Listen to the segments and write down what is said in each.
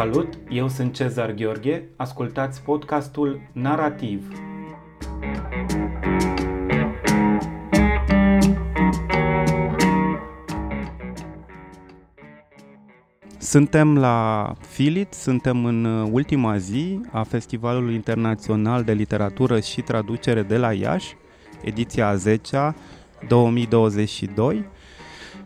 Salut, eu sunt Cezar Gheorghe, ascultați podcastul Narativ. Suntem la Filit, suntem în ultima zi a Festivalului Internațional de Literatură și Traducere de la Iași, ediția a 10 2022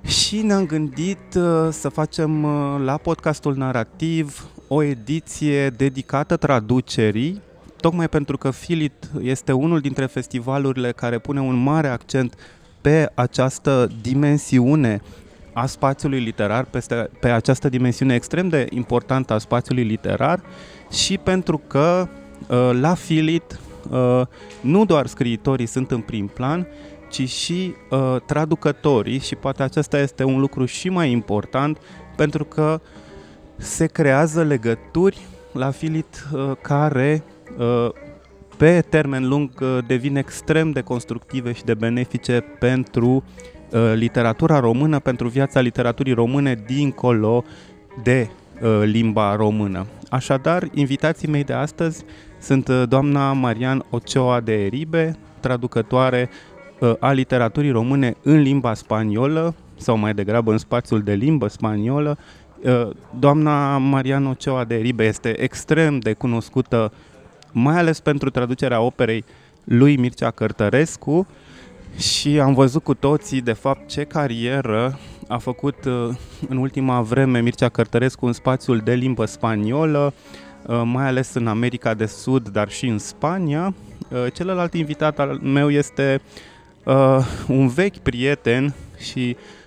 și ne-am gândit uh, să facem uh, la podcastul narrativ o ediție dedicată traducerii, tocmai pentru că Filit este unul dintre festivalurile care pune un mare accent pe această dimensiune a spațiului literar, peste, pe această dimensiune extrem de importantă a spațiului literar și pentru că uh, la Filit nu doar scriitorii sunt în prim plan, ci și uh, traducătorii și poate acesta este un lucru și mai important pentru că se creează legături la Filit uh, care uh, pe termen lung uh, devin extrem de constructive și de benefice pentru uh, literatura română, pentru viața literaturii române dincolo de uh, limba română. Așadar, invitații mei de astăzi sunt uh, doamna Marian Ochoa de Eribe, traducătoare Uh, a literaturii române în limba spaniolă, sau mai degrabă în spațiul de limbă spaniolă. Uh, doamna Mariano Cioa de Ribe este extrem de cunoscută, mai ales pentru traducerea operei lui Mircea Cărtărescu și am văzut cu toții, de fapt, ce carieră a făcut uh, în ultima vreme Mircea Cărtărescu în spațiul de limbă spaniolă, mai ales în America de Sud, dar și în Spania. Celălalt invitat al meu este uh, un vechi prieten și uh,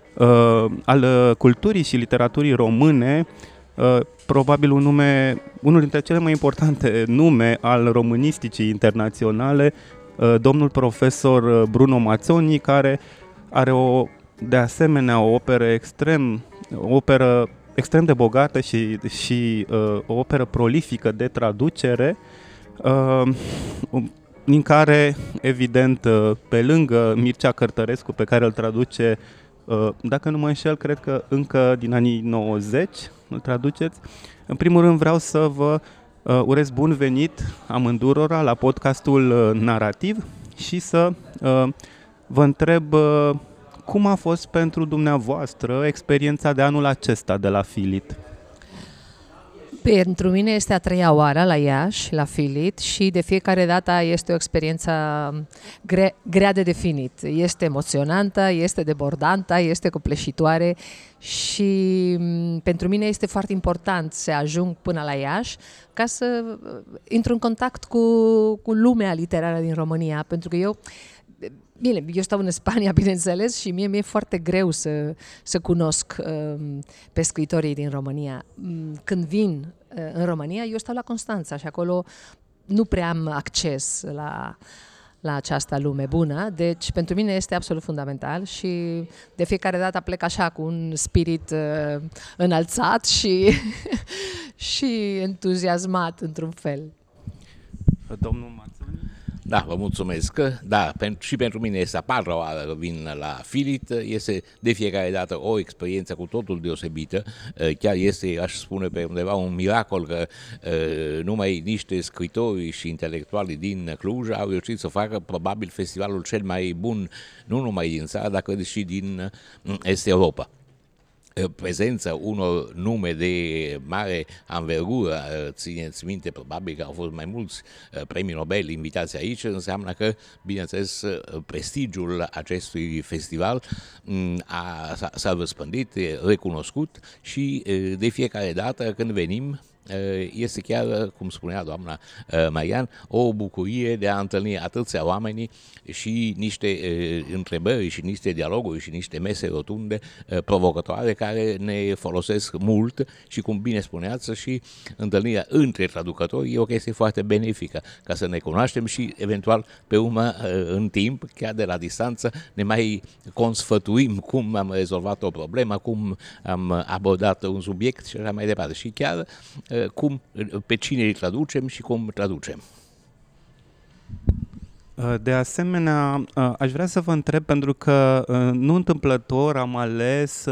al uh, culturii și literaturii române, uh, probabil un nume, unul dintre cele mai importante nume al românisticii internaționale, uh, domnul profesor uh, Bruno Mazzoni, care are o, de asemenea o operă extrem, o operă extrem de bogată și, și uh, o operă prolifică de traducere. Uh, din care, evident, uh, pe lângă Mircea Cărtărescu, pe care îl traduce, uh, dacă nu mă înșel, cred că încă din anii 90 îl traduceți. În primul rând vreau să vă uh, urez bun venit amândurora la podcastul Narativ și să vă întreb cum a fost pentru dumneavoastră experiența de anul acesta de la Filit. Pentru mine este a treia oară la Iași, la Filit și de fiecare dată este o experiență gre- grea de definit. Este emoționantă, este debordantă, este copleșitoare și mm, pentru mine este foarte important să ajung până la Iași ca să uh, intru în contact cu, cu lumea literară din România, pentru că eu Bine, eu stau în Spania, bineînțeles, și mie mi-e foarte greu să, să cunosc um, pe scritorii din România. Mm, când vin uh, în România, eu stau la Constanța și acolo nu prea am acces la, la această lume bună, deci pentru mine este absolut fundamental și de fiecare dată plec așa cu un spirit uh, înălțat și, și entuziasmat într-un fel. Domnul da, vă mulțumesc. Da, și pentru mine este a patra oară vin la Filit. Este de fiecare dată o experiență cu totul deosebită. Chiar este, aș spune pe undeva, un miracol că numai niște scritori și intelectuali din Cluj au reușit să facă probabil festivalul cel mai bun, nu numai din țară, dar și din Est Europa prezența unor nume de mare anvergură, țineți minte, probabil că au fost mai mulți premii Nobel invitați aici, înseamnă că, bineînțeles, prestigiul acestui festival a, s-a, s-a răspândit, recunoscut și de fiecare dată când venim, Eh, este chiar, cum spunea doamna eh, Marian, o bucurie de a întâlni atâția oameni și niște eh, întrebări și niște dialoguri și niște mese rotunde provocatoare care ne folosesc mult și, cum bine spuneați, și întâlnirea între traducători e o chestie foarte benefică ca să ne cunoaștem și, eventual, pe urmă, în timp, chiar de la distanță, ne mai consfătuim cum am rezolvat o problemă, cum am abordat un subiect și așa mai departe. Și chiar Uh, cum, pe cine îi traducem și cum traducem. Uh, de asemenea, uh, aș vrea să vă întreb, pentru că nu întâmplător am ales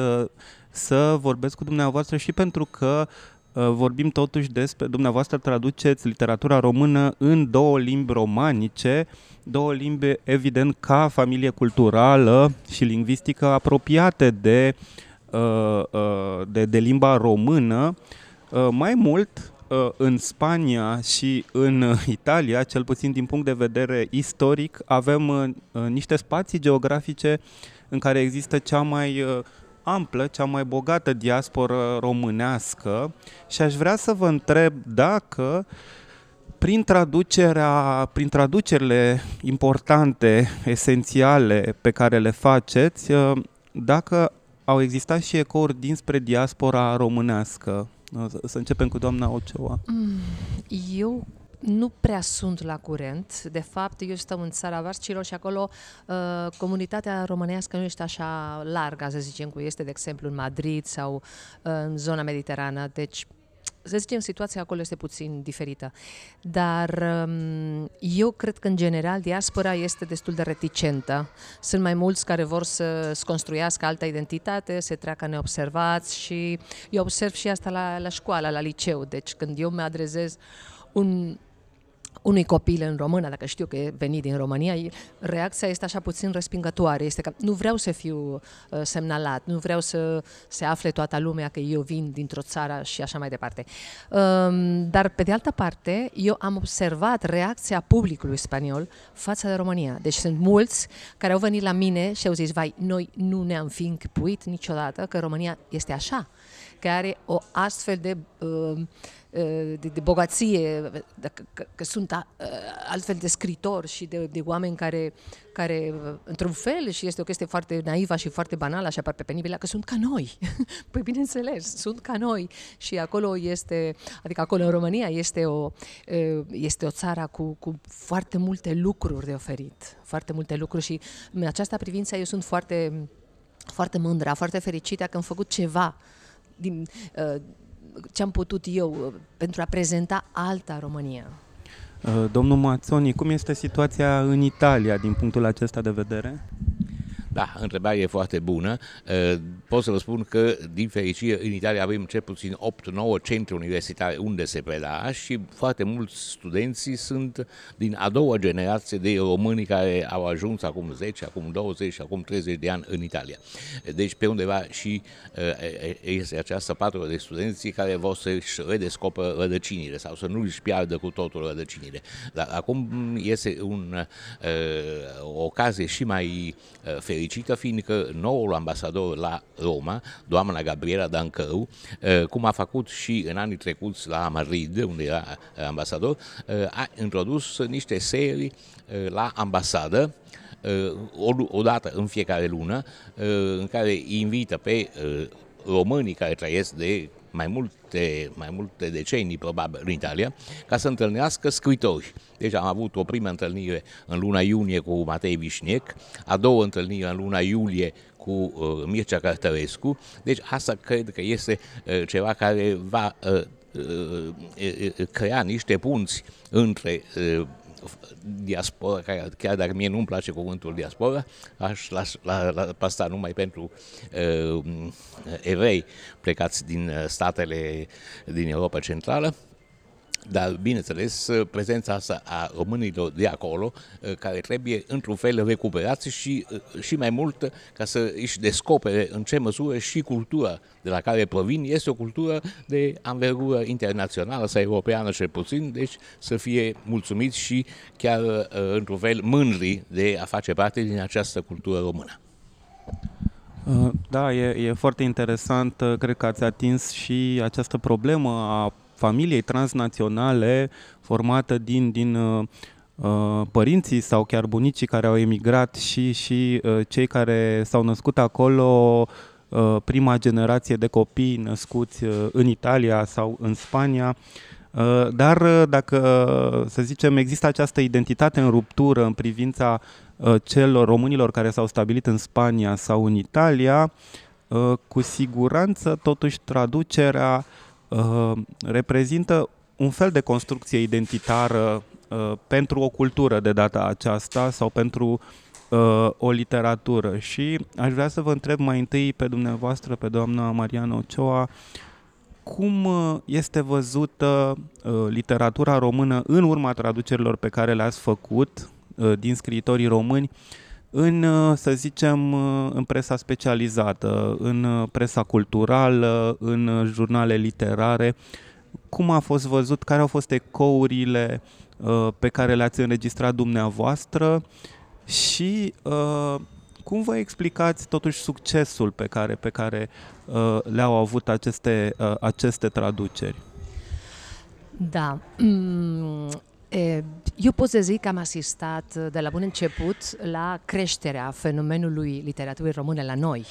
să vorbesc cu dumneavoastră și pentru că uh, vorbim totuși despre, dumneavoastră traduceți literatura română în două limbi romanice, două limbi evident ca familie culturală și lingvistică apropiate de, uh, de, de limba română. Mai mult, în Spania și în Italia, cel puțin din punct de vedere istoric, avem niște spații geografice în care există cea mai amplă, cea mai bogată diasporă românească și aș vrea să vă întreb dacă prin traducerea, prin traducerile importante, esențiale pe care le faceți, dacă au existat și ecouri dinspre diaspora românească. Să începem cu doamna Oceoa. Mm, eu nu prea sunt la curent. De fapt, eu stau în țara Varcilor și acolo uh, comunitatea românească nu este așa largă, să zicem, cum este, de exemplu, în Madrid sau uh, în zona mediterană. Deci, să zicem, situația acolo este puțin diferită. Dar um, eu cred că, în general, diaspora este destul de reticentă. Sunt mai mulți care vor să-ți construiască altă identitate, se treacă neobservați și eu observ și asta la, la școală, la liceu. Deci, când eu mă adresez un, unui copil în română, dacă știu că e venit din România, reacția este așa puțin respingătoare. Este că nu vreau să fiu uh, semnalat, nu vreau să se afle toată lumea că eu vin dintr-o țară și așa mai departe. Um, dar, pe de altă parte, eu am observat reacția publicului spaniol față de România. Deci sunt mulți care au venit la mine și au zis, vai, noi nu ne-am fi închipuit niciodată că România este așa, că are o astfel de... Uh, Eh, de, de bogăție, că, că sunt a, eh, altfel de scritori și de, de oameni care, care, într-un fel, și este o chestie foarte naivă și foarte banală și aproape penibilă, că sunt ca noi. păi bineînțeles, sunt ca noi. Și acolo este, adică acolo în România este o, eh, este o țară cu, cu foarte multe lucruri de oferit. Foarte multe lucruri și în această privință eu sunt foarte, foarte mândră, foarte fericită că am făcut ceva din, uh, ce am putut eu uh, pentru a prezenta alta România. Uh, domnul Mazzoni, cum este situația în Italia din punctul acesta de vedere? Da, întrebarea e foarte bună. Pot să vă spun că, din fericire, în Italia avem cel puțin 8-9 centre universitare unde se preda și foarte mulți studenți sunt din a doua generație de români care au ajuns acum 10, acum 20, acum 30 de ani în Italia. Deci, pe undeva și este această patră de studenți care vor să-și redescoperă rădăcinile sau să nu își piardă cu totul rădăcinile. Dar acum este un, o ocazie și mai fericită fericită, fiindcă noul ambasador la Roma, doamna Gabriela Dancău, eh, cum a făcut și în anii trecuți la Madrid, unde era ambasador, eh, a introdus niște serii eh, la ambasadă, o, o dată în fiecare lună, în care invită pe românii care trăiesc de mai multe, mai multe decenii, probabil, în Italia, ca să întâlnească scritori. Deci am avut o primă întâlnire în luna iunie cu Matei Vișnec, a doua întâlnire în luna iulie cu uh, Mircea Cărtărescu. Deci asta cred că este uh, ceva care va uh, uh, uh crea niște punți între uh, diaspora, care, chiar dacă mie nu-mi place cuvântul diaspora, aș la, la, la pasta numai pentru uh, evrei plecați din uh, statele din Europa Centrală, dar, bineînțeles, prezența asta a românilor de acolo, uh, care trebuie, într-un fel, recuperați și, uh, și mai mult ca să își descopere în ce măsură și cultura de la care provin este o cultură de anvergură internațională sau europeană cel puțin, deci să fie mulțumiți și chiar, uh, într-un fel, mândri de a face parte din această cultură română. Da, e, e foarte interesant. Cred că ați atins și această problemă a familiei transnaționale formată din, din uh, uh, părinții sau chiar bunicii care au emigrat și, și uh, cei care s-au născut acolo, uh, prima generație de copii născuți uh, în Italia sau în Spania. Uh, dar uh, dacă, uh, să zicem, există această identitate în ruptură în privința uh, celor românilor care s-au stabilit în Spania sau în Italia, uh, cu siguranță totuși traducerea Uh, reprezintă un fel de construcție identitară uh, pentru o cultură de data aceasta sau pentru uh, o literatură. Și aș vrea să vă întreb mai întâi pe dumneavoastră, pe doamna Mariana Ochoa, cum este văzută literatura română în urma traducerilor pe care le-ați făcut din scriitorii români în, să zicem, în presa specializată, în presa culturală, în jurnale literare. Cum a fost văzut? Care au fost ecourile pe care le-ați înregistrat dumneavoastră? Și cum vă explicați totuși succesul pe care, pe care uh, le-au avut aceste, uh, aceste traduceri? Da. Mm, eu pot să zic că am asistat de la bun început la creșterea fenomenului literaturii române la noi.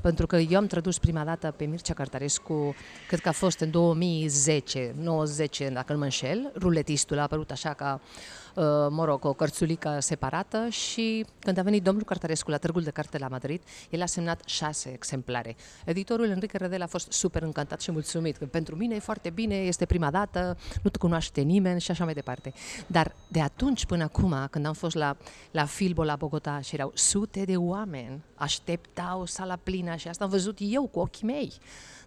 Pentru că eu am tradus prima dată pe Mircea Cărtarescu, cred că a fost în 2010, 90, dacă nu mă înșel, ruletistul a apărut așa ca uh, Uh, mă rog, o cărțulică separată și când a venit domnul Cărtărescu la Târgul de Carte la Madrid, el a semnat șase exemplare. Editorul Enrique Redel a fost super încântat și mulțumit, că pentru mine e foarte bine, este prima dată, nu te cunoaște nimeni și așa mai departe. Dar de atunci până acum, când am fost la, la Filbo la Bogota și erau sute de oameni, așteptau sala plină și asta am văzut eu cu ochii mei.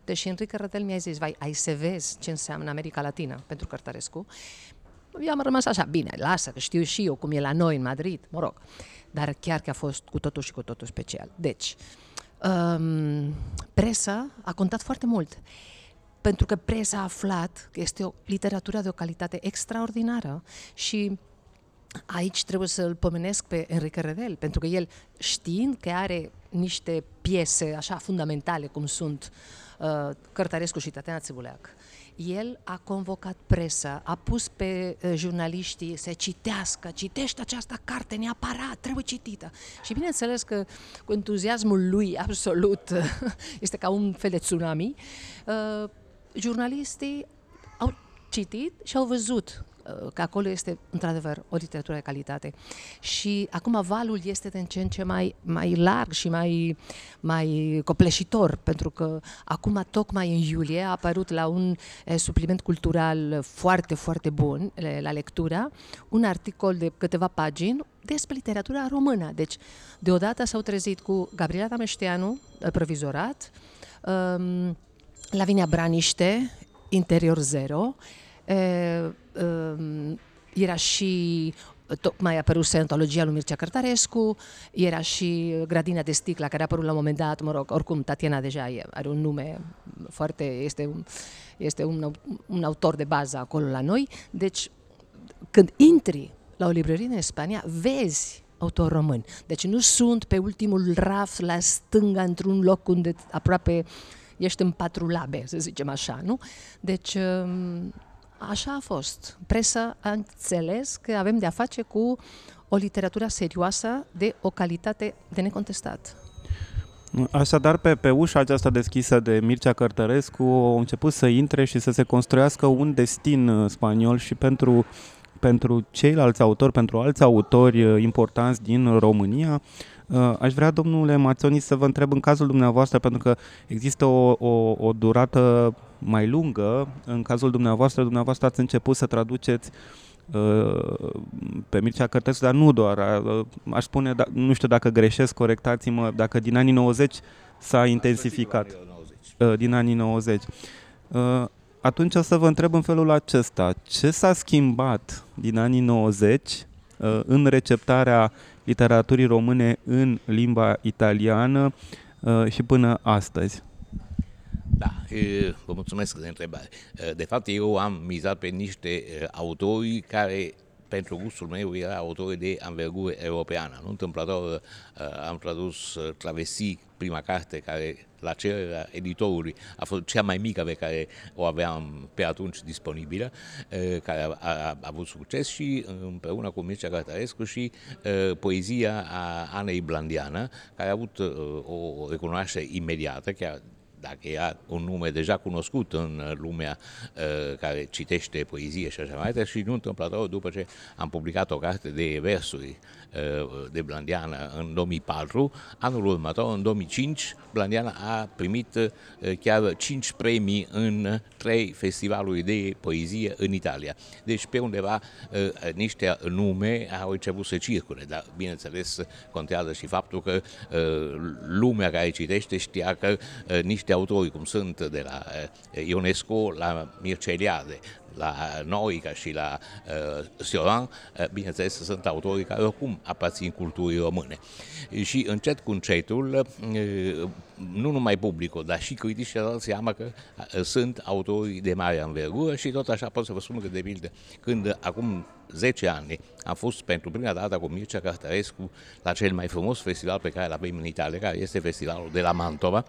Deși Enrique Redel mi-a zis, vai, ai să vezi ce înseamnă America Latină pentru Cărtărescu eu am rămas așa, bine, lasă, că știu și eu cum e la noi în Madrid, mă rog. Dar chiar că a fost cu totul și cu totul special. Deci, um, presa a contat foarte mult pentru că presa a aflat că este o literatură de o calitate extraordinară și aici trebuie să-l pomenesc pe Enrique Redel, pentru că el, știind că are niște piese așa fundamentale cum sunt uh, Cărtarescu și Tatiana Țibuleac, el a convocat presa, a pus pe uh, jurnaliștii să citească, citește această carte neapărat, trebuie citită. Și bineînțeles că cu entuziasmul lui absolut, este ca un fel de tsunami, uh, jurnalistii au citit și au văzut Uh, că acolo este într-adevăr o literatură de calitate. Și acum valul este de în ce în ce mai, mai larg și mai, mai copleșitor, pentru că acum, tocmai în iulie, a apărut la un eh, supliment cultural foarte, foarte bun, la lectura, un articol de câteva pagini despre literatura română. Deci, deodată s-au trezit cu Gabriela Dameșteanu, provizorat, um, Lavinia Braniște, Interior Zero, uh, uh, era și tocmai apăruse antologia lui Mircea Cărtarescu, era și Gradina de Sticla, care a apărut la un moment dat, mă rog, oricum Tatiana deja e, are un nume foarte, este un, este un, un autor de bază acolo la noi, deci când intri la o librărie în Spania, vezi autor român. Deci nu sunt pe ultimul raf la stânga într-un loc unde aproape ești în patru labe, să zicem așa, nu? Deci um, Așa a fost. Presa a înțeles că avem de-a face cu o literatură serioasă de o calitate de necontestat. Așadar, pe, pe ușa aceasta deschisă de Mircea Cărtărescu au început să intre și să se construiască un destin uh, spaniol și pentru, pentru ceilalți autori, pentru alți autori uh, importanți din România. Uh, aș vrea, domnule Mațoni, să vă întreb în cazul dumneavoastră, pentru că există o, o, o durată mai lungă. În cazul dumneavoastră, dumneavoastră ați început să traduceți uh, pe Mircea Cărtescu, dar nu doar. Uh, aș spune, da, nu știu dacă greșesc, corectați-mă, dacă din anii 90 s-a intensificat. Din anii 90. Atunci o să vă întreb în felul acesta. Ce s-a schimbat din anii 90 în receptarea literaturii române în limba italiană și până astăzi? Da, vă mulțumesc de întrebare. De fapt, eu am mizat pe niște autori care pentru gustul meu era autori de anvergură europeană. Nu întâmplător am tradus Travesii, prima carte care la cererea editorului a fost cea mai mică pe care o aveam pe atunci disponibilă, care a, a, a avut succes și împreună cu Mircea Cărtărescu și poezia a Anei Blandiană, care a avut o recunoaștere imediată, chiar dacă era un nume deja cunoscut în uh, lumea uh, care citește poezie și așa mai departe, și nu întâmplător după ce am publicat o carte de versuri uh, de Blandiana în 2004, anul următor, în 2005, Blandiana a primit uh, chiar 5 premii în trei festivaluri de poezie în Italia. Deci pe undeva uh, niște nume au început să circule, dar bineînțeles contează și faptul că lumea care citește știa că niște niște autori cum sunt de la Ionesco la Mircea Eliade, la Noica și la uh, Sioran, uh, bineînțeles sunt autorii care oricum aparțin culturii române. Și încet cu încetul, uh, nu numai publicul, dar și critici și dau seama că uh, sunt autori de mare învergură și tot așa pot să vă spun că de pildă când acum 10 ani am fost pentru prima dată cu Mircea Cartarescu la cel mai frumos festival pe care îl avem în Italia, care este festivalul de la Mantova,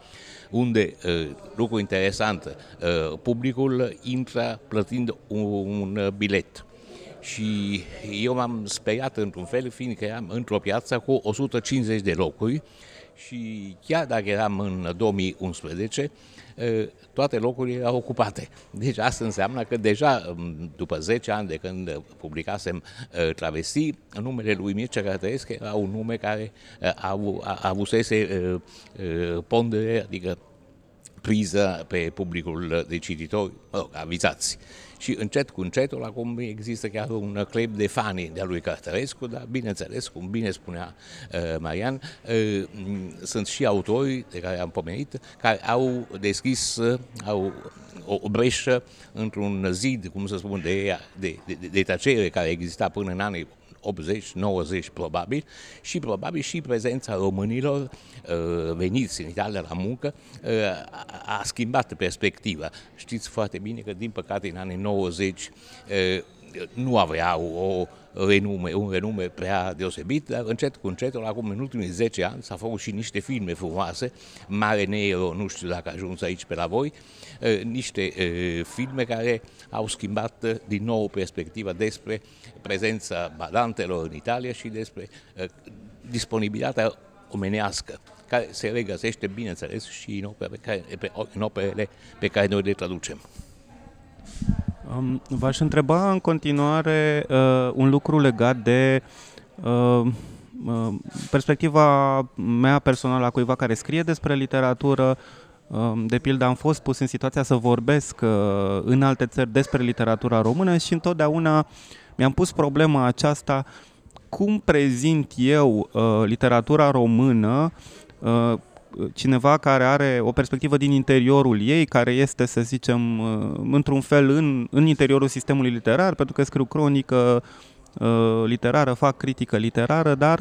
unde, uh, lucru interesant, uh, publicul intră plătind un, un bilet. Și eu m-am speriat într-un fel, fiindcă eram într-o piață cu 150 de locuri și chiar dacă eram în 2011, toate locurile erau ocupate. Deci asta înseamnă că deja după 10 ani de când publicasem Travesti, numele lui Mircea Cartărescu era un nume care avusese pondere, adică priză pe publicul de cititori, oh, avizați și încet cu încetul acum există chiar un club de fani de-a lui Cartărescu, dar bineînțeles, cum bine spunea uh, Marian, uh, sunt și autori de care am pomenit, care au deschis uh, au o, o breșă într-un zid, cum să spun, de, de, de, de tăcere care exista până în anii 80-90 probabil și probabil și prezența românilor uh, veniți în Italia la muncă uh, a schimbat perspectiva. Știți foarte bine că din păcate în anii 90 uh, nu aveau o renume, un renume prea deosebit, dar încet cu încetul, acum în ultimii 10 ani, s-au făcut și niște filme frumoase, Mare Nero, nu știu dacă a ajuns aici pe la voi, niște filme care au schimbat din nou perspectiva despre prezența badantelor în Italia și despre disponibilitatea omenească care se regăsește, bineînțeles, și în, opere pe care, pe, în operele pe care noi le traducem. Um, v-aș întreba în continuare uh, un lucru legat de uh, uh, perspectiva mea personală a cuiva care scrie despre literatură. Uh, de pildă am fost pus în situația să vorbesc uh, în alte țări despre literatura română și întotdeauna mi-am pus problema aceasta cum prezint eu uh, literatura română uh, cineva care are o perspectivă din interiorul ei, care este, să zicem, uh, într-un fel în, în interiorul sistemului literar, pentru că scriu cronică uh, literară, fac critică literară, dar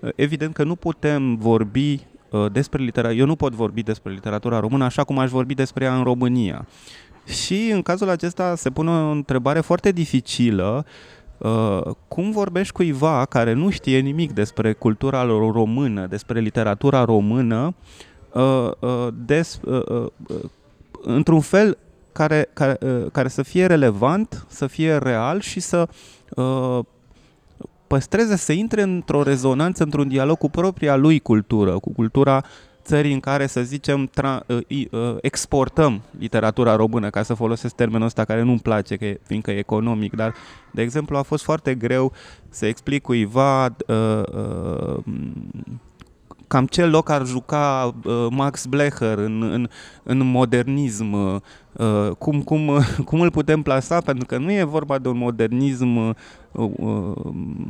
uh, evident că nu putem vorbi despre literatură. Eu nu pot vorbi despre literatura română așa cum aș vorbi despre ea în România. Și în cazul acesta se pune o întrebare foarte dificilă Uh, cum vorbești cuiva care nu știe nimic despre cultura română, despre literatura română, uh, uh, des, uh, uh, într-un fel care, care, uh, care să fie relevant, să fie real și să uh, păstreze, să intre într-o rezonanță, într-un dialog cu propria lui cultură, cu cultura țării în care, să zicem, tra- uh, uh, exportăm literatura română, ca să folosesc termenul ăsta care nu-mi place, că e, fiindcă e economic, dar, de exemplu, a fost foarte greu să explic cuiva uh, uh, cam ce loc ar juca uh, Max Blecher în, în, în modernism, uh, cum, cum, uh, cum îl putem plasa, pentru că nu e vorba de un modernism uh, uh,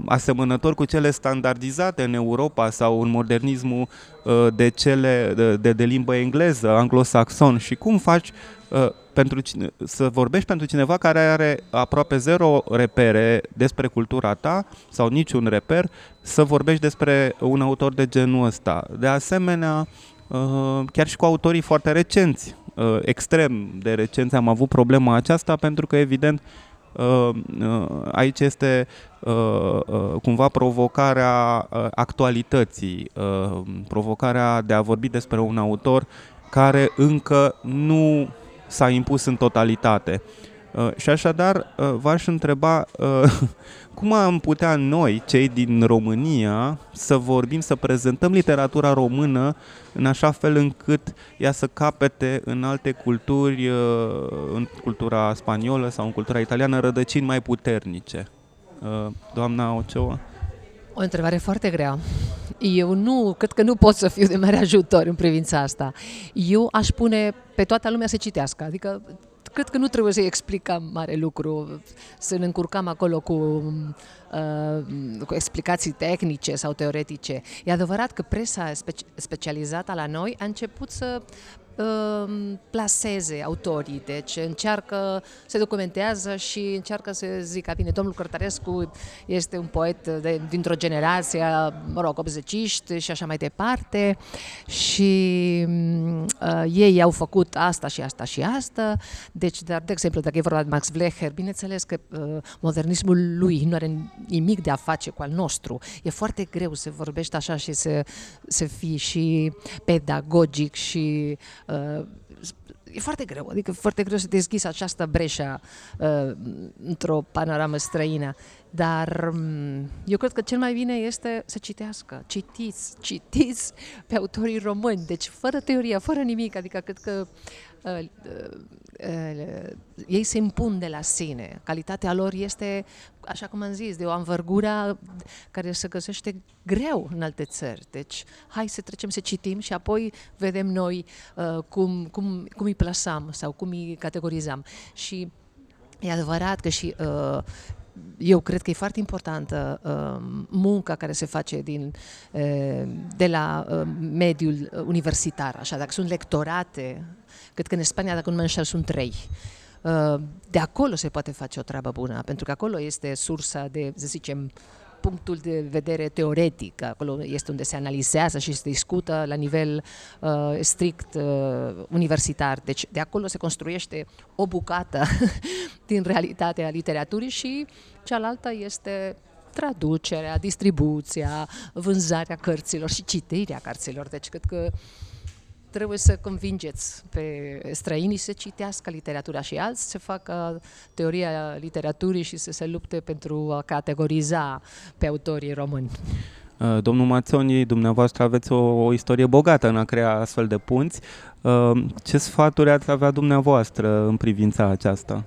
asemănător cu cele standardizate în Europa sau un modernismul uh, de cele de, de, de limbă engleză, anglosaxon și cum faci uh, pentru cine, să vorbești pentru cineva care are aproape zero repere despre cultura ta sau niciun reper, să vorbești despre un autor de genul ăsta. De asemenea, uh, chiar și cu autorii foarte recenți, uh, extrem de recenți, am avut problema aceasta pentru că, evident, uh, aici este cumva provocarea actualității, provocarea de a vorbi despre un autor care încă nu s-a impus în totalitate. Uh, și așadar uh, v-aș întreba uh, cum am putea noi, cei din România, să vorbim, să prezentăm literatura română în așa fel încât ea să capete în alte culturi, uh, în cultura spaniolă sau în cultura italiană, rădăcini mai puternice. Uh, doamna Oceoa? O întrebare foarte grea. Eu nu, cred că nu pot să fiu de mare ajutor în privința asta. Eu aș pune pe toată lumea să citească, adică cred că nu trebuie să-i explicăm mare lucru, să ne încurcăm acolo cu, uh, cu explicații tehnice sau teoretice. E adevărat că presa speci- specializată la noi a început să uh, plaseze autorii, deci încearcă, se documentează și încearcă să zică, bine, domnul Cărtărescu este un poet de, dintr-o generație, mă rog, 80 și așa mai departe și uh, ei au făcut asta și asta și asta, deci, dar, de exemplu, dacă e vorba de Max Blecher, bineînțeles că uh, modernismul lui nu are nimic de a face cu al nostru. E foarte greu să vorbești așa și să, să fii și pedagogic și uh, e foarte greu, adică foarte greu să deschizi această breșă uh, într-o panoramă străină. Dar um, eu cred că cel mai bine este să citească, citiți, citiți pe autorii români, deci fără teorie, fără nimic, adică cred că uh, uh, uh, ei se impun de la sine. Calitatea lor este, așa cum am zis, de o anvărgură care se găsește greu în alte țări. Deci, hai să trecem să citim și apoi vedem noi uh, cum, cum, cum îi plasăm sau cum îi categorizăm. Și E adevărat că și uh, eu cred că e foarte importantă uh, munca care se face din, uh, de la uh, mediul universitar. Așa, dacă sunt lectorate, cred că în Spania, dacă nu mă înșel, sunt trei. Uh, de acolo se poate face o treabă bună, pentru că acolo este sursa de, să zicem, punctul de vedere teoretic, acolo este unde se analizează și se discută la nivel uh, strict uh, universitar. Deci de acolo se construiește o bucată din realitatea literaturii și cealaltă este traducerea, distribuția, vânzarea cărților și citirea cărților. Deci cred că uh, trebuie să convingeți pe străinii să citească literatura și alți să facă teoria literaturii și să se lupte pentru a categoriza pe autorii români. Uh, domnul Mațoni, dumneavoastră aveți o, o istorie bogată în a crea astfel de punți. Uh, ce sfaturi ați avea dumneavoastră în privința aceasta?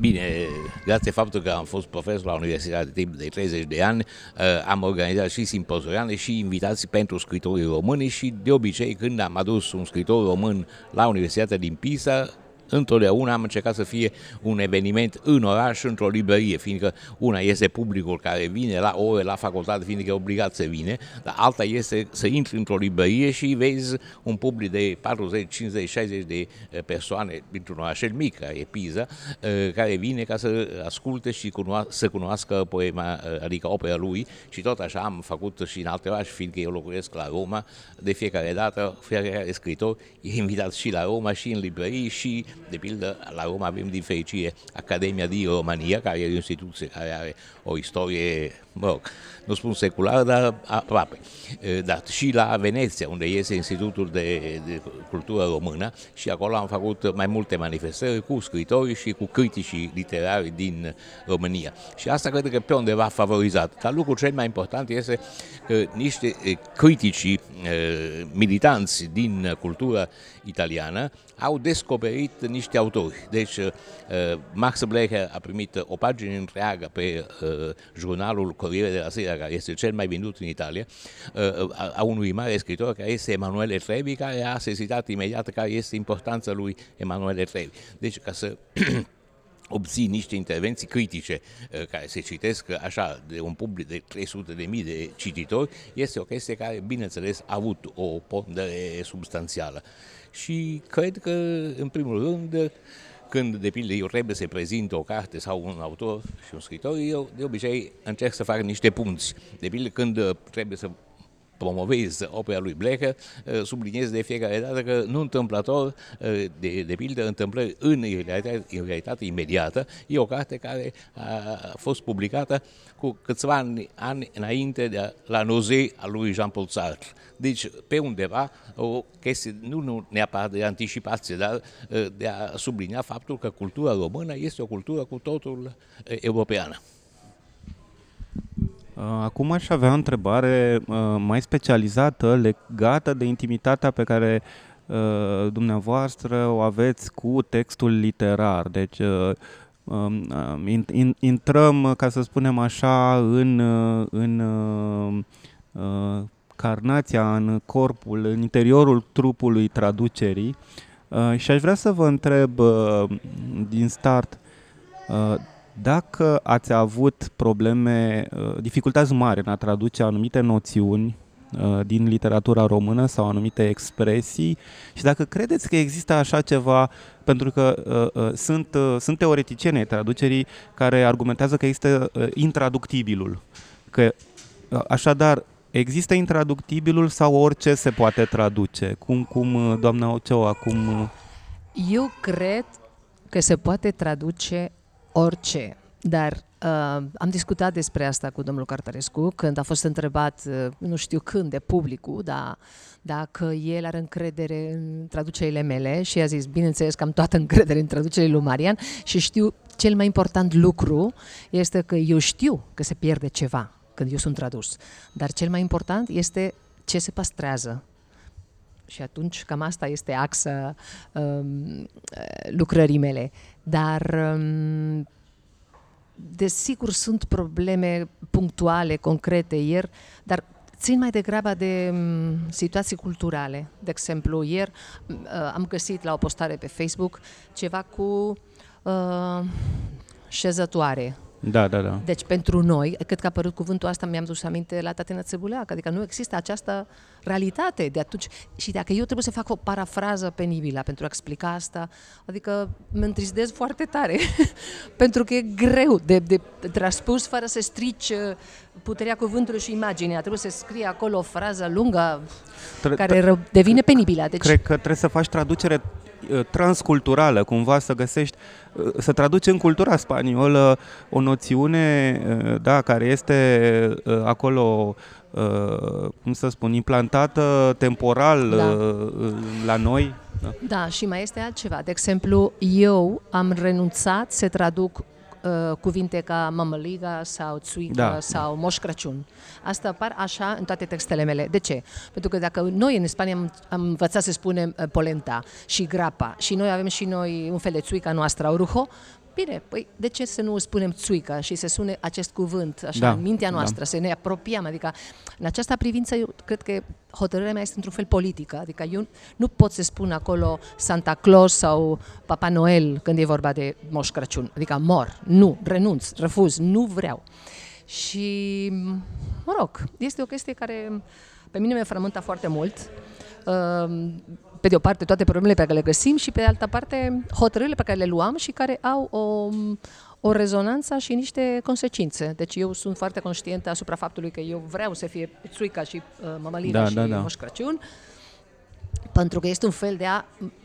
Bine, grație faptul că am fost profesor la Universitatea timp de 30 de ani, uh, am organizat și simpozioane și invitații pentru scritorii români și de obicei când am adus un scritor român la Universitatea din Pisa, întotdeauna am încercat să fie un eveniment în oraș, într-o librărie, fiindcă una este publicul care vine la ore la facultate, fiindcă e obligat să vine, dar alta este să intri într-o librărie și vezi un public de 40, 50, 60 de eh, persoane dintr-un oraș mic, care e Pisa, eh, care vine ca să asculte și cunoa- să cunoască poema, eh, adică opera lui și tot așa am făcut și în alte orașe, fiindcă eu locuiesc la Roma, de fiecare dată, fiecare scritor e invitat și la Roma și în librării și de pildă, la Roma avem din fericire Academia di Romania, care e o instituție care are o istorie, mă rog, nu spun seculară, dar aproape. Dar și la Veneția, unde este Institutul de, de Cultură Română și acolo am făcut mai multe manifestări cu scritori și cu criticii literari din România. Și asta cred că pe undeva favorizat. Dar lucrul cel mai important este că niște critici militanți din cultura italiană au descoperit niște autori. Deci Max Blecher a primit o pagină întreagă pe jurnalul Corriere della Sera, care este cel mai vândut în Italia, a unui mare scritor care este Emanuele Trevi, care a sesitat imediat care este importanța lui Emanuele Trevi. Deci ca să obții niște intervenții critice care se citesc așa de un public de 300 de mii de cititori, este o chestie care, bineînțeles, a avut o pondere substanțială. Și cred că, în primul rând, când, de pildă, eu trebuie să prezint o carte sau un autor și un scritor, eu de obicei încerc să fac niște punți. De pildă, când trebuie să promovez opera lui Blecher, uh, subliniez de fiecare dată că nu întâmplător, uh, de, de pildă, întâmplări în realitate, în realitate imediată, e o carte care a fost publicată cu câțiva ani, ani înainte de la Nozei a lui Jean-Paul Sartre. Deci, pe undeva, o chestie, nu, nu neapărat de anticipație, dar uh, de a sublinia faptul că cultura română este o cultură cu totul europeană. Uh, acum aș avea o întrebare uh, mai specializată legată de intimitatea pe care uh, dumneavoastră o aveți cu textul literar. Deci um, intrăm, ca să spunem așa, în, în carnația, în corpul, în interiorul trupului traducerii și aș vrea să vă întreb din start dacă ați avut probleme, uh, dificultăți mari în a traduce anumite noțiuni uh, din literatura română sau anumite expresii și dacă credeți că există așa ceva, pentru că uh, uh, sunt, uh, sunt teoreticieni ai traducerii care argumentează că există uh, intraductibilul, că uh, așadar există intraductibilul sau orice se poate traduce? Cum, cum uh, doamna Oceu, acum... Uh... Eu cred că se poate traduce orice, dar uh, am discutat despre asta cu domnul Cartarescu când a fost întrebat, uh, nu știu când, de publicul, dar dacă el are încredere în traducerile mele și a zis, bineînțeles că am toată încredere în traducerile lui Marian și știu cel mai important lucru este că eu știu că se pierde ceva când eu sunt tradus, dar cel mai important este ce se păstrează, și atunci cam asta este axa um, lucrării mele. Dar um, desigur sunt probleme punctuale, concrete, ieri, dar țin mai degrabă de um, situații culturale. De exemplu, ieri uh, am găsit la o postare pe Facebook ceva cu uh, șezătoare, da, da, da. deci pentru noi, cred că a apărut cuvântul ăsta, mi-am dus aminte la Tatiana Țebuleac, adică nu există această realitate de atunci. Și dacă eu trebuie să fac o parafrază penibilă pentru a explica asta, adică mă întristez foarte tare, pentru că e greu de, de transpus fără să strici uh, puterea cuvântului și imaginea. Trebuie să scrie acolo o frază lungă Tre- care devine penibilă. Deci... Cred că trebuie să faci traducere uh, transculturală, cumva să găsești, uh, să traduci în cultura spaniolă o noțiune da, care este acolo cum să spun, implantată temporal da. la noi. Da. da, și mai este altceva. De exemplu, eu am renunțat să traduc uh, cuvinte ca mămăliga sau țuică da. sau moș Crăciun. Asta apar așa în toate textele mele. De ce? Pentru că dacă noi în Spania am, am învățat să spunem uh, polenta și grapa și noi avem și noi un fel de țuica noastră, orujo, Bine, păi de ce să nu spunem țuica și să sune acest cuvânt așa da, în mintea da. noastră, da. să ne apropiem, adică în această privință eu cred că hotărârea mea este într-un fel politică, adică eu nu pot să spun acolo Santa Claus sau Papa Noel când e vorba de Moș Crăciun, adică mor, nu, renunț, refuz, nu vreau. Și, mă rog, este o chestie care pe mine mi-a frământat foarte mult. Uh, pe de o parte, toate problemele pe care le găsim și pe de altă parte, hotărârile pe care le luam și care au o, o rezonanță și niște consecințe. Deci eu sunt foarte conștientă asupra faptului că eu vreau să fie țuica și uh, mămăliga da, și da, da. Moș Crăciun, pentru că este un fel de a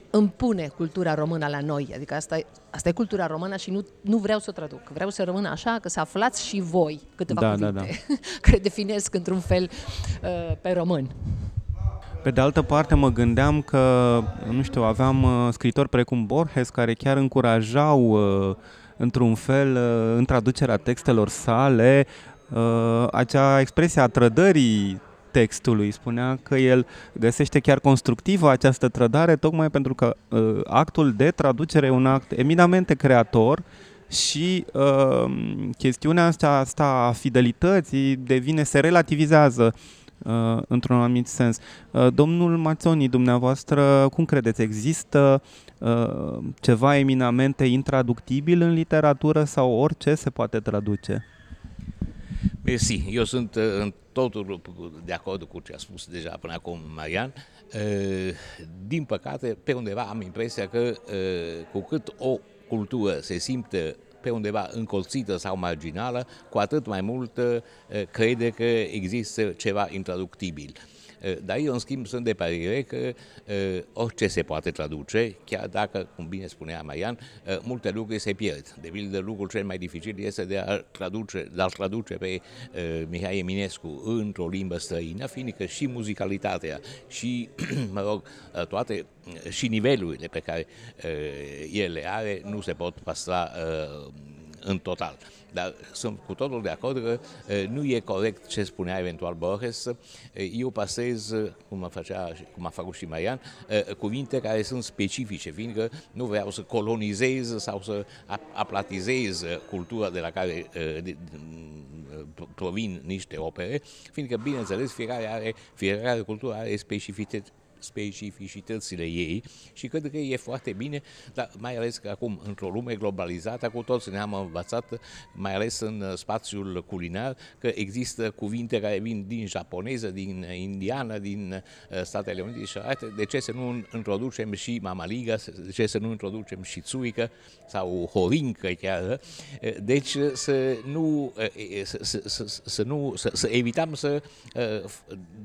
împune cultura română la noi. Adică asta, asta e cultura română și nu, nu vreau să o traduc. Vreau să rămână așa, că să aflați și voi câteva da, cuvinte da, da. care definesc într-un fel uh, pe român. Pe de altă parte mă gândeam că, nu știu, aveam uh, scritori precum Borges care chiar încurajau uh, într-un fel uh, în traducerea textelor sale acea expresie a trădării textului. Spunea că el găsește chiar constructivă această trădare tocmai pentru că actul de traducere e un act eminamente creator și uh, chestiunea asta, asta a fidelității devine, se relativizează uh, într-un anumit sens. Uh, domnul Mazzoni, dumneavoastră, cum credeți, există uh, ceva eminamente intraductibil în literatură sau orice se poate traduce? Mersi, eu sunt uh, în totul de acord cu ce a spus deja până acum Marian. Uh, din păcate, pe undeva am impresia că uh, cu cât o cultură se simte pe undeva încolțită sau marginală, cu atât mai mult uh, crede că există ceva intraductibil. Uh, dar eu, în schimb, sunt de părere că uh, orice se poate traduce, chiar dacă, cum bine spunea Marian, multe lucruri se pierd. De pildă, lucrul cel mai dificil este de a traduce, de a traduce pe Mihai Eminescu într-o limbă străină, fiindcă și muzicalitatea și, mă rog, toate și nivelurile pe care uh, ele are nu se pot păstra uh, în total. Dar sunt cu totul de acord că uh, nu e corect ce spunea eventual Borges. Uh, eu pasez, cum a, făcea, cum a făcut și Marian, uh, cuvinte care sunt specifice, fiindcă nu vreau să colonizez sau să aplatizez cultura de la care uh, de, provin niște opere, fiindcă, bineînțeles, fiecare, are, fiecare cultură are specificități specificitățile ei și cred că e foarte bine, dar mai ales că acum, într-o lume globalizată, cu toți ne-am învățat, mai ales în spațiul culinar, că există cuvinte care vin din japoneză, din indiană, din uh, Statele Unite și alte. De ce să nu introducem și mamaliga, de ce să nu introducem și țuică sau horincă chiar? Deci să nu, să, să, să, să nu să, să evităm să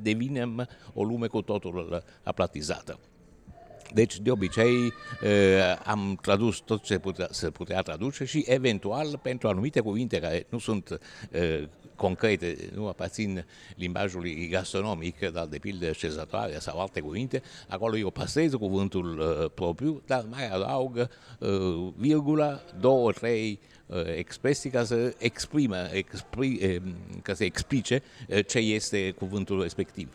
devinem o lume cu totul aplatizată. Deci, de obicei, am tradus tot ce putea, se putea traduce și, eventual, pentru anumite cuvinte care nu sunt concrete, nu aparțin limbajului gastronomic, dar de pildă șezătoare sau alte cuvinte, acolo eu pasez cuvântul uh, propriu, dar mai adaug uh, virgula, două, trei uh, expresii ca să exprimă, expri, uh, ca să explice uh, ce este cuvântul respectiv.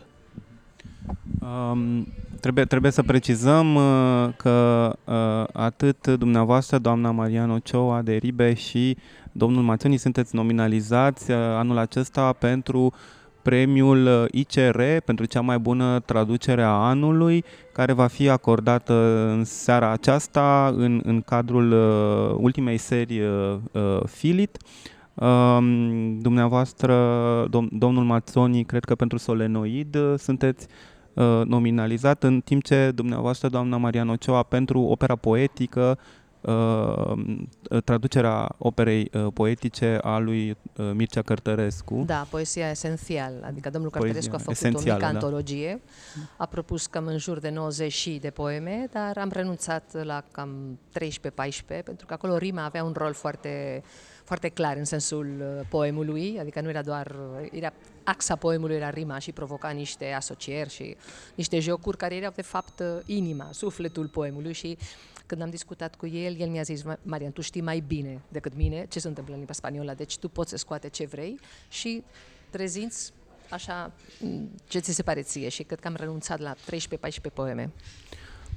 Um, trebuie, trebuie să precizăm uh, că uh, atât dumneavoastră, doamna Mariano Cioa de Ribe și domnul Mațoni sunteți nominalizați uh, anul acesta pentru premiul uh, ICR pentru cea mai bună traducere a anului, care va fi acordată în seara aceasta în, în cadrul uh, ultimei serii uh, uh, Filit. Um, dumneavoastră, dom- domnul Mazzoni, cred că pentru Solenoid uh, sunteți uh, nominalizat, în timp ce dumneavoastră, doamna Mariano Cioa, pentru opera poetică, uh, traducerea operei uh, poetice a lui uh, Mircea Cărtărescu. Da, poesia esențial, adică domnul Poezia Cărtărescu a făcut o esențială, mică da. antologie, a propus cam în jur de 90 și de poeme, dar am renunțat la cam 13-14, pentru că acolo rima avea un rol foarte, foarte clar în sensul uh, poemului, adică nu era doar, uh, era axa poemului era rima și provoca niște asocieri și niște jocuri care erau de fapt uh, inima, sufletul poemului și când am discutat cu el, el mi-a zis, "Ma- Marian, tu știi mai bine decât mine ce se întâmplă în limba spaniolă, deci tu poți să scoate ce vrei și prezinți așa m, ce ți se pare ție și cred că am renunțat la 13-14 poeme.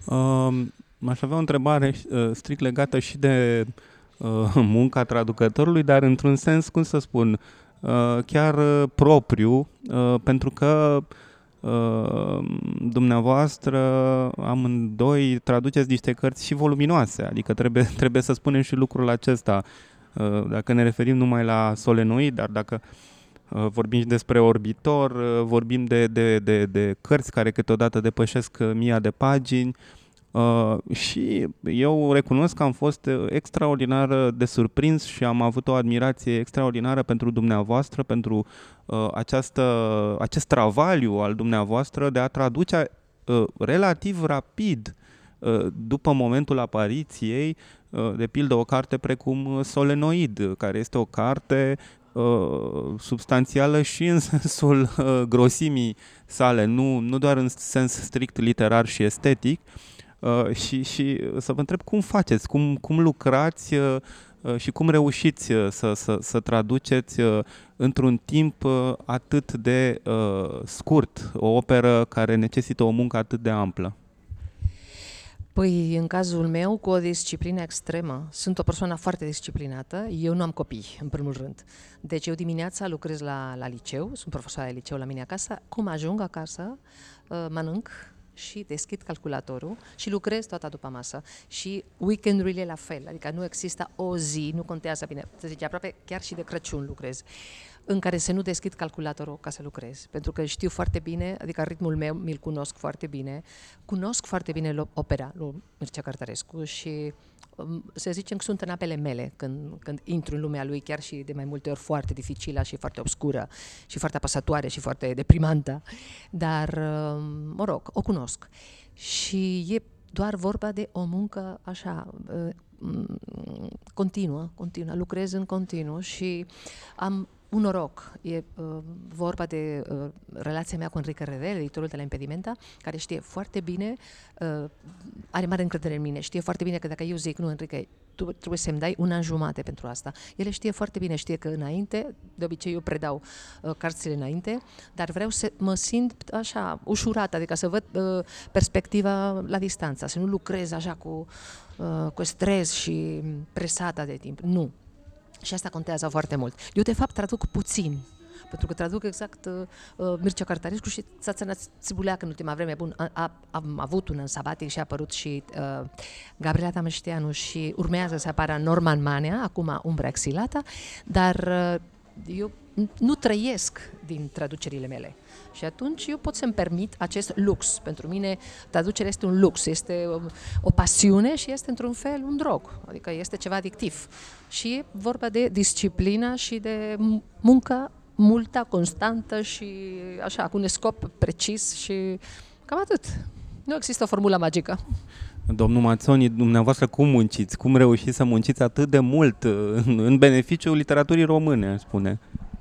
Um, aș avea o întrebare uh, strict legată și de uh, munca traducătorului, dar într-un sens, cum să spun, uh, chiar uh, propriu, uh, pentru că uh, dumneavoastră amândoi traduceți niște cărți și voluminoase, adică trebuie, trebuie să spunem și lucrul acesta. Uh, dacă ne referim numai la solenoid, dar dacă uh, vorbim și despre orbitor, uh, vorbim de, de, de, de cărți care câteodată depășesc uh, mia de pagini, Uh, și eu recunosc că am fost uh, extraordinar uh, de surprins și am avut o admirație extraordinară pentru dumneavoastră, pentru uh, această, acest travaliu al dumneavoastră de a traduce uh, relativ rapid uh, după momentul apariției, uh, de pildă o carte precum uh, Solenoid, care este o carte uh, substanțială și în sensul uh, grosimii sale, nu, nu doar în sens strict literar și estetic, Uh, și, și să vă întreb cum faceți, cum, cum lucrați uh, uh, și cum reușiți uh, să, să, să traduceți uh, într-un timp uh, atât de uh, scurt o operă care necesită o muncă atât de amplă. Păi, în cazul meu, cu o disciplină extremă. Sunt o persoană foarte disciplinată. Eu nu am copii, în primul rând. Deci eu dimineața lucrez la, la liceu, sunt profesoară de liceu la mine acasă. Cum ajung acasă, uh, mănânc și deschid calculatorul și lucrez toată după masă. Și weekendurile la fel, adică nu există o zi, nu contează bine, să zice, aproape chiar și de Crăciun lucrez în care să nu deschid calculatorul ca să lucrez. Pentru că știu foarte bine, adică ritmul meu mi-l cunosc foarte bine, cunosc foarte bine lo- opera lui Mircea Cărtărescu și um, să zicem că sunt în apele mele când, când intru în lumea lui, chiar și de mai multe ori foarte dificilă și foarte obscură și foarte apăsătoare și foarte deprimantă. Dar, um, mă rog, o cunosc. Și e doar vorba de o muncă așa, uh, m, continuă, continuă, lucrez în continuu și am un noroc. E uh, vorba de uh, relația mea cu Enrique Redel, editorul de la Impedimenta, care știe foarte bine, uh, are mare încredere în mine, știe foarte bine că dacă eu zic, nu, Enrique, tu trebuie să-mi dai un an jumate pentru asta. El știe foarte bine, știe că înainte, de obicei eu predau uh, cărțile înainte, dar vreau să mă simt așa, ușurată, adică să văd uh, perspectiva la distanță, să nu lucrez așa cu, uh, cu stres și presată de timp. Nu, și asta contează foarte mult. Eu, de fapt, traduc puțin. pentru că traduc exact uh, uh Mircea Cartarescu și Țațăna Țibuleacă în ultima vreme. Bun, a, a, am avut un în sabatic și a apărut și uh, Gabriela Tamășteanu și urmează să apară Norman Manea, acum Umbra Exilata, dar uh, eu nu trăiesc din traducerile mele. Și atunci eu pot să-mi permit acest lux. Pentru mine traducerea este un lux, este o, o pasiune și este într-un fel un drog, adică este ceva adictiv. Și e vorba de disciplina și de muncă multă, constantă și așa, cu un scop precis și cam atât. Nu există o formulă magică. Domnul Mazzoni, dumneavoastră cum munciți? Cum reușiți să munciți atât de mult în beneficiul literaturii române, spune?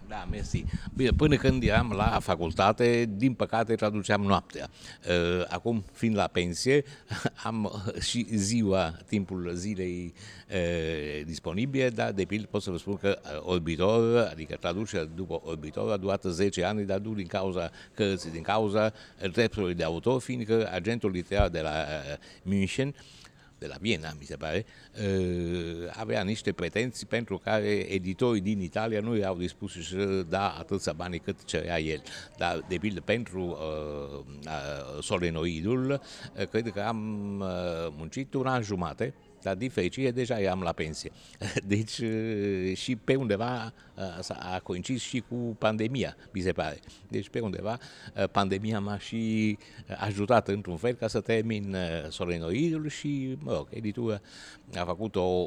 Da, mersi. Bine, până când eram la facultate, din păcate traduceam noaptea. Uh, acum, fiind la pensie, am și ziua, timpul zilei uh, disponibile, dar de pildă pot să vă spun că uh, Orbitor, adică traducerea după Orbitor, a durat 10 ani, dar nu din cauza cărții, din cauza dreptului de autor, fiindcă agentul literar de la München de la Viena, mi se pare, uh, avea niște pretenții pentru care editorii din Italia nu i-au dispus să da atâția bani cât cerea el. Dar, de pildă, pentru uh, uh, solenoidul, uh, cred că am uh, muncit un an jumate, dar din fericire deja eram la pensie. Deci și pe undeva a coincis și cu pandemia, mi se pare. Deci pe undeva pandemia m-a și ajutat într-un fel ca să termin solenoidul și, mă rog, editura a făcut o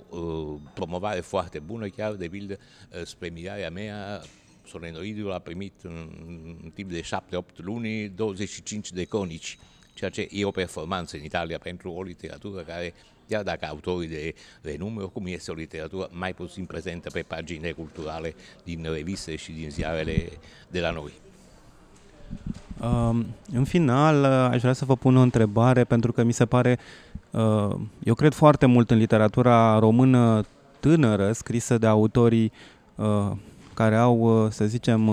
promovare foarte bună, chiar de pildă spre mirarea mea solenoidul a primit în timp de 7-8 luni 25 de conici ceea ce e o performanță în Italia pentru o literatură care chiar dacă autorii de renume, oricum este o literatură mai puțin prezentă pe paginile culturale din reviste și din ziarele de la noi. Uh, în final, aș vrea să vă pun o întrebare, pentru că mi se pare, uh, eu cred foarte mult în literatura română tânără, scrisă de autorii uh, care au, să zicem,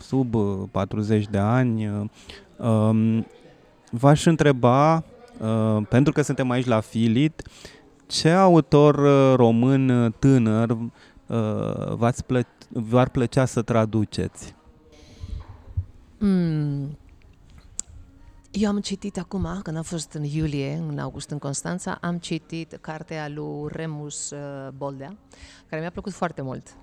sub 40 de ani. Um, v-aș întreba Uh, pentru că suntem aici la Filit, ce autor uh, român uh, tânăr uh, v-ați plă- v-ar plăcea să traduceți? Mm. Eu am citit acum, când am fost în iulie, în august, în Constanța, am citit cartea lui Remus Boldea, care mi-a plăcut foarte mult.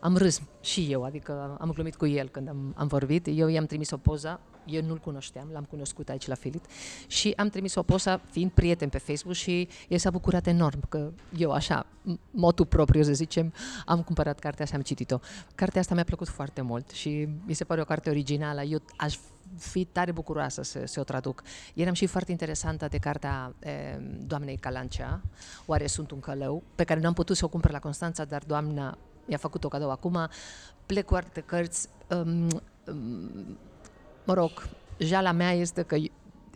Am râs și eu, adică am glumit cu el când am, am vorbit. Eu i-am trimis o poză eu nu-l cunoșteam, l-am cunoscut aici la Filit și am trimis o poză fiind prieten pe Facebook și el s-a bucurat enorm că eu așa, motul propriu să zicem, am cumpărat cartea și am citit-o. Cartea asta mi-a plăcut foarte mult și mi se pare o carte originală. Eu aș fi tare bucuroasă să, să o traduc. Eram și foarte interesantă de cartea e, doamnei Calancea, Oare sunt un călău, pe care nu am putut să o cumpăr la Constanța, dar doamna mi-a făcut o cadou acum. Plec cu alte cărți. Um, um, mă rog, jala mea este că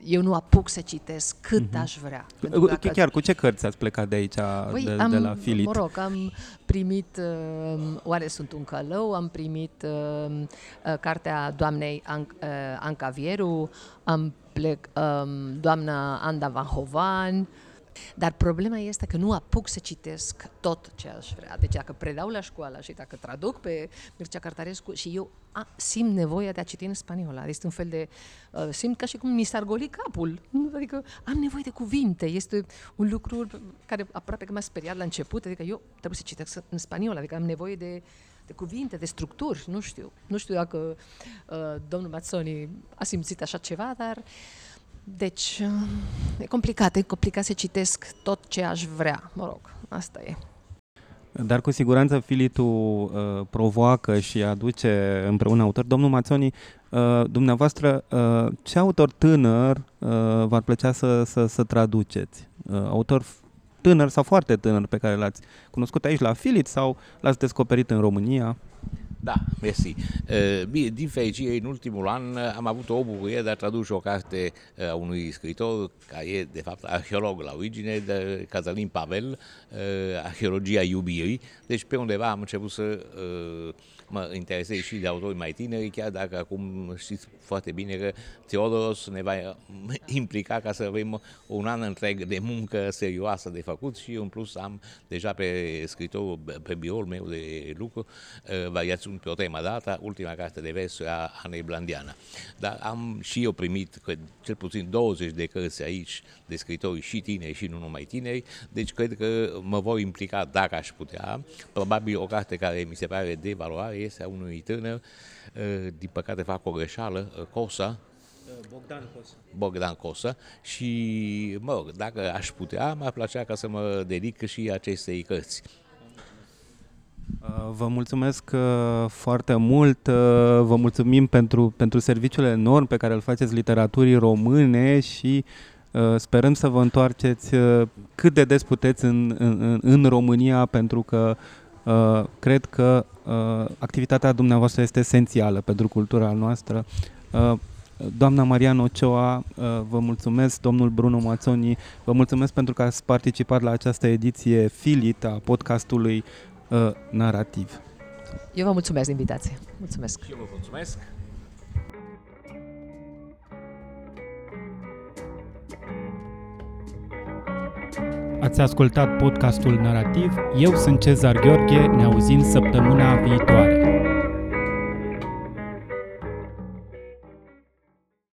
eu nu apuc să citesc cât uh-huh. aș vrea. Dacă... Chiar cu ce cărți ați plecat de aici, păi, de, am, de la Filit? Mă rog, am primit uh, Oare sunt un călău, am primit uh, uh, cartea doamnei An- uh, Anca Vieru, am plec uh, doamna Anda Van Hovan, dar problema este că nu apuc să citesc tot ce aș vrea. Deci dacă predau la școală și dacă traduc pe Mircea Cartarescu și eu a, simt nevoia de a citi în spaniola. Este un fel de... Uh, simt ca și cum mi s-ar goli capul. Adică am nevoie de cuvinte. Este un lucru care aproape că m-a speriat la început. Adică eu trebuie să citesc în spaniola. Adică am nevoie de de cuvinte, de structuri, nu știu. Nu știu dacă uh, domnul Mazzoni a simțit așa ceva, dar uh, deci, e complicat, e complicat să citesc tot ce aș vrea, mă rog, asta e. Dar cu siguranță Filitul uh, provoacă și aduce împreună autor. Domnul Mațoni, uh, dumneavoastră, uh, ce autor tânăr uh, v-ar plăcea să, să, să traduceți? Uh, autor tânăr sau foarte tânăr pe care l-ați cunoscut aici la Filit sau l-ați descoperit în România? Da, mersi. Uh, bine, din fericire, în ultimul an uh, am avut o bucurie de a traduce o carte uh, a unui scriitor care e, de fapt, arheolog la origine, de Cătălin Pavel, Arheologia iubirii. Deci, pe undeva am început să mă interesez și de autori mai tineri, chiar dacă acum știți foarte bine că Teodoros ne va implica ca să avem un an întreg de muncă serioasă de făcut și în plus am deja pe scriitorul, pe biroul meu de lucru, variațiuni sunt pe o temă dată, ultima carte de versuri a Anei Blandiana. Dar am și eu primit cred, cel puțin 20 de cărți aici de scritori și tineri și nu numai tineri, deci cred că mă voi implica dacă aș putea. Probabil o carte care mi se pare de valoare este a unui tânăr, uh, din păcate fac o greșeală, uh, Cosa, Bogdan Cosa. Bogdan Cosa și, mă rog, dacă aș putea, m-ar plăcea ca să mă dedic și acestei cărți. Uh, vă mulțumesc uh, foarte mult, uh, vă mulțumim pentru, pentru serviciul enorm pe care îl faceți literaturii române și sperăm să vă întoarceți cât de des puteți în, în, în România pentru că cred că activitatea dumneavoastră este esențială pentru cultura noastră. Doamna Mariana Ochoa, vă mulțumesc, domnul Bruno Mazzoni, vă mulțumesc pentru că ați participat la această ediție filit a podcastului uh, narrativ. Eu vă mulțumesc de invitație. Mulțumesc. Și eu vă mulțumesc. Ați ascultat podcastul narrativ. Eu sunt Cezar Gheorghe, ne auzim săptămâna viitoare.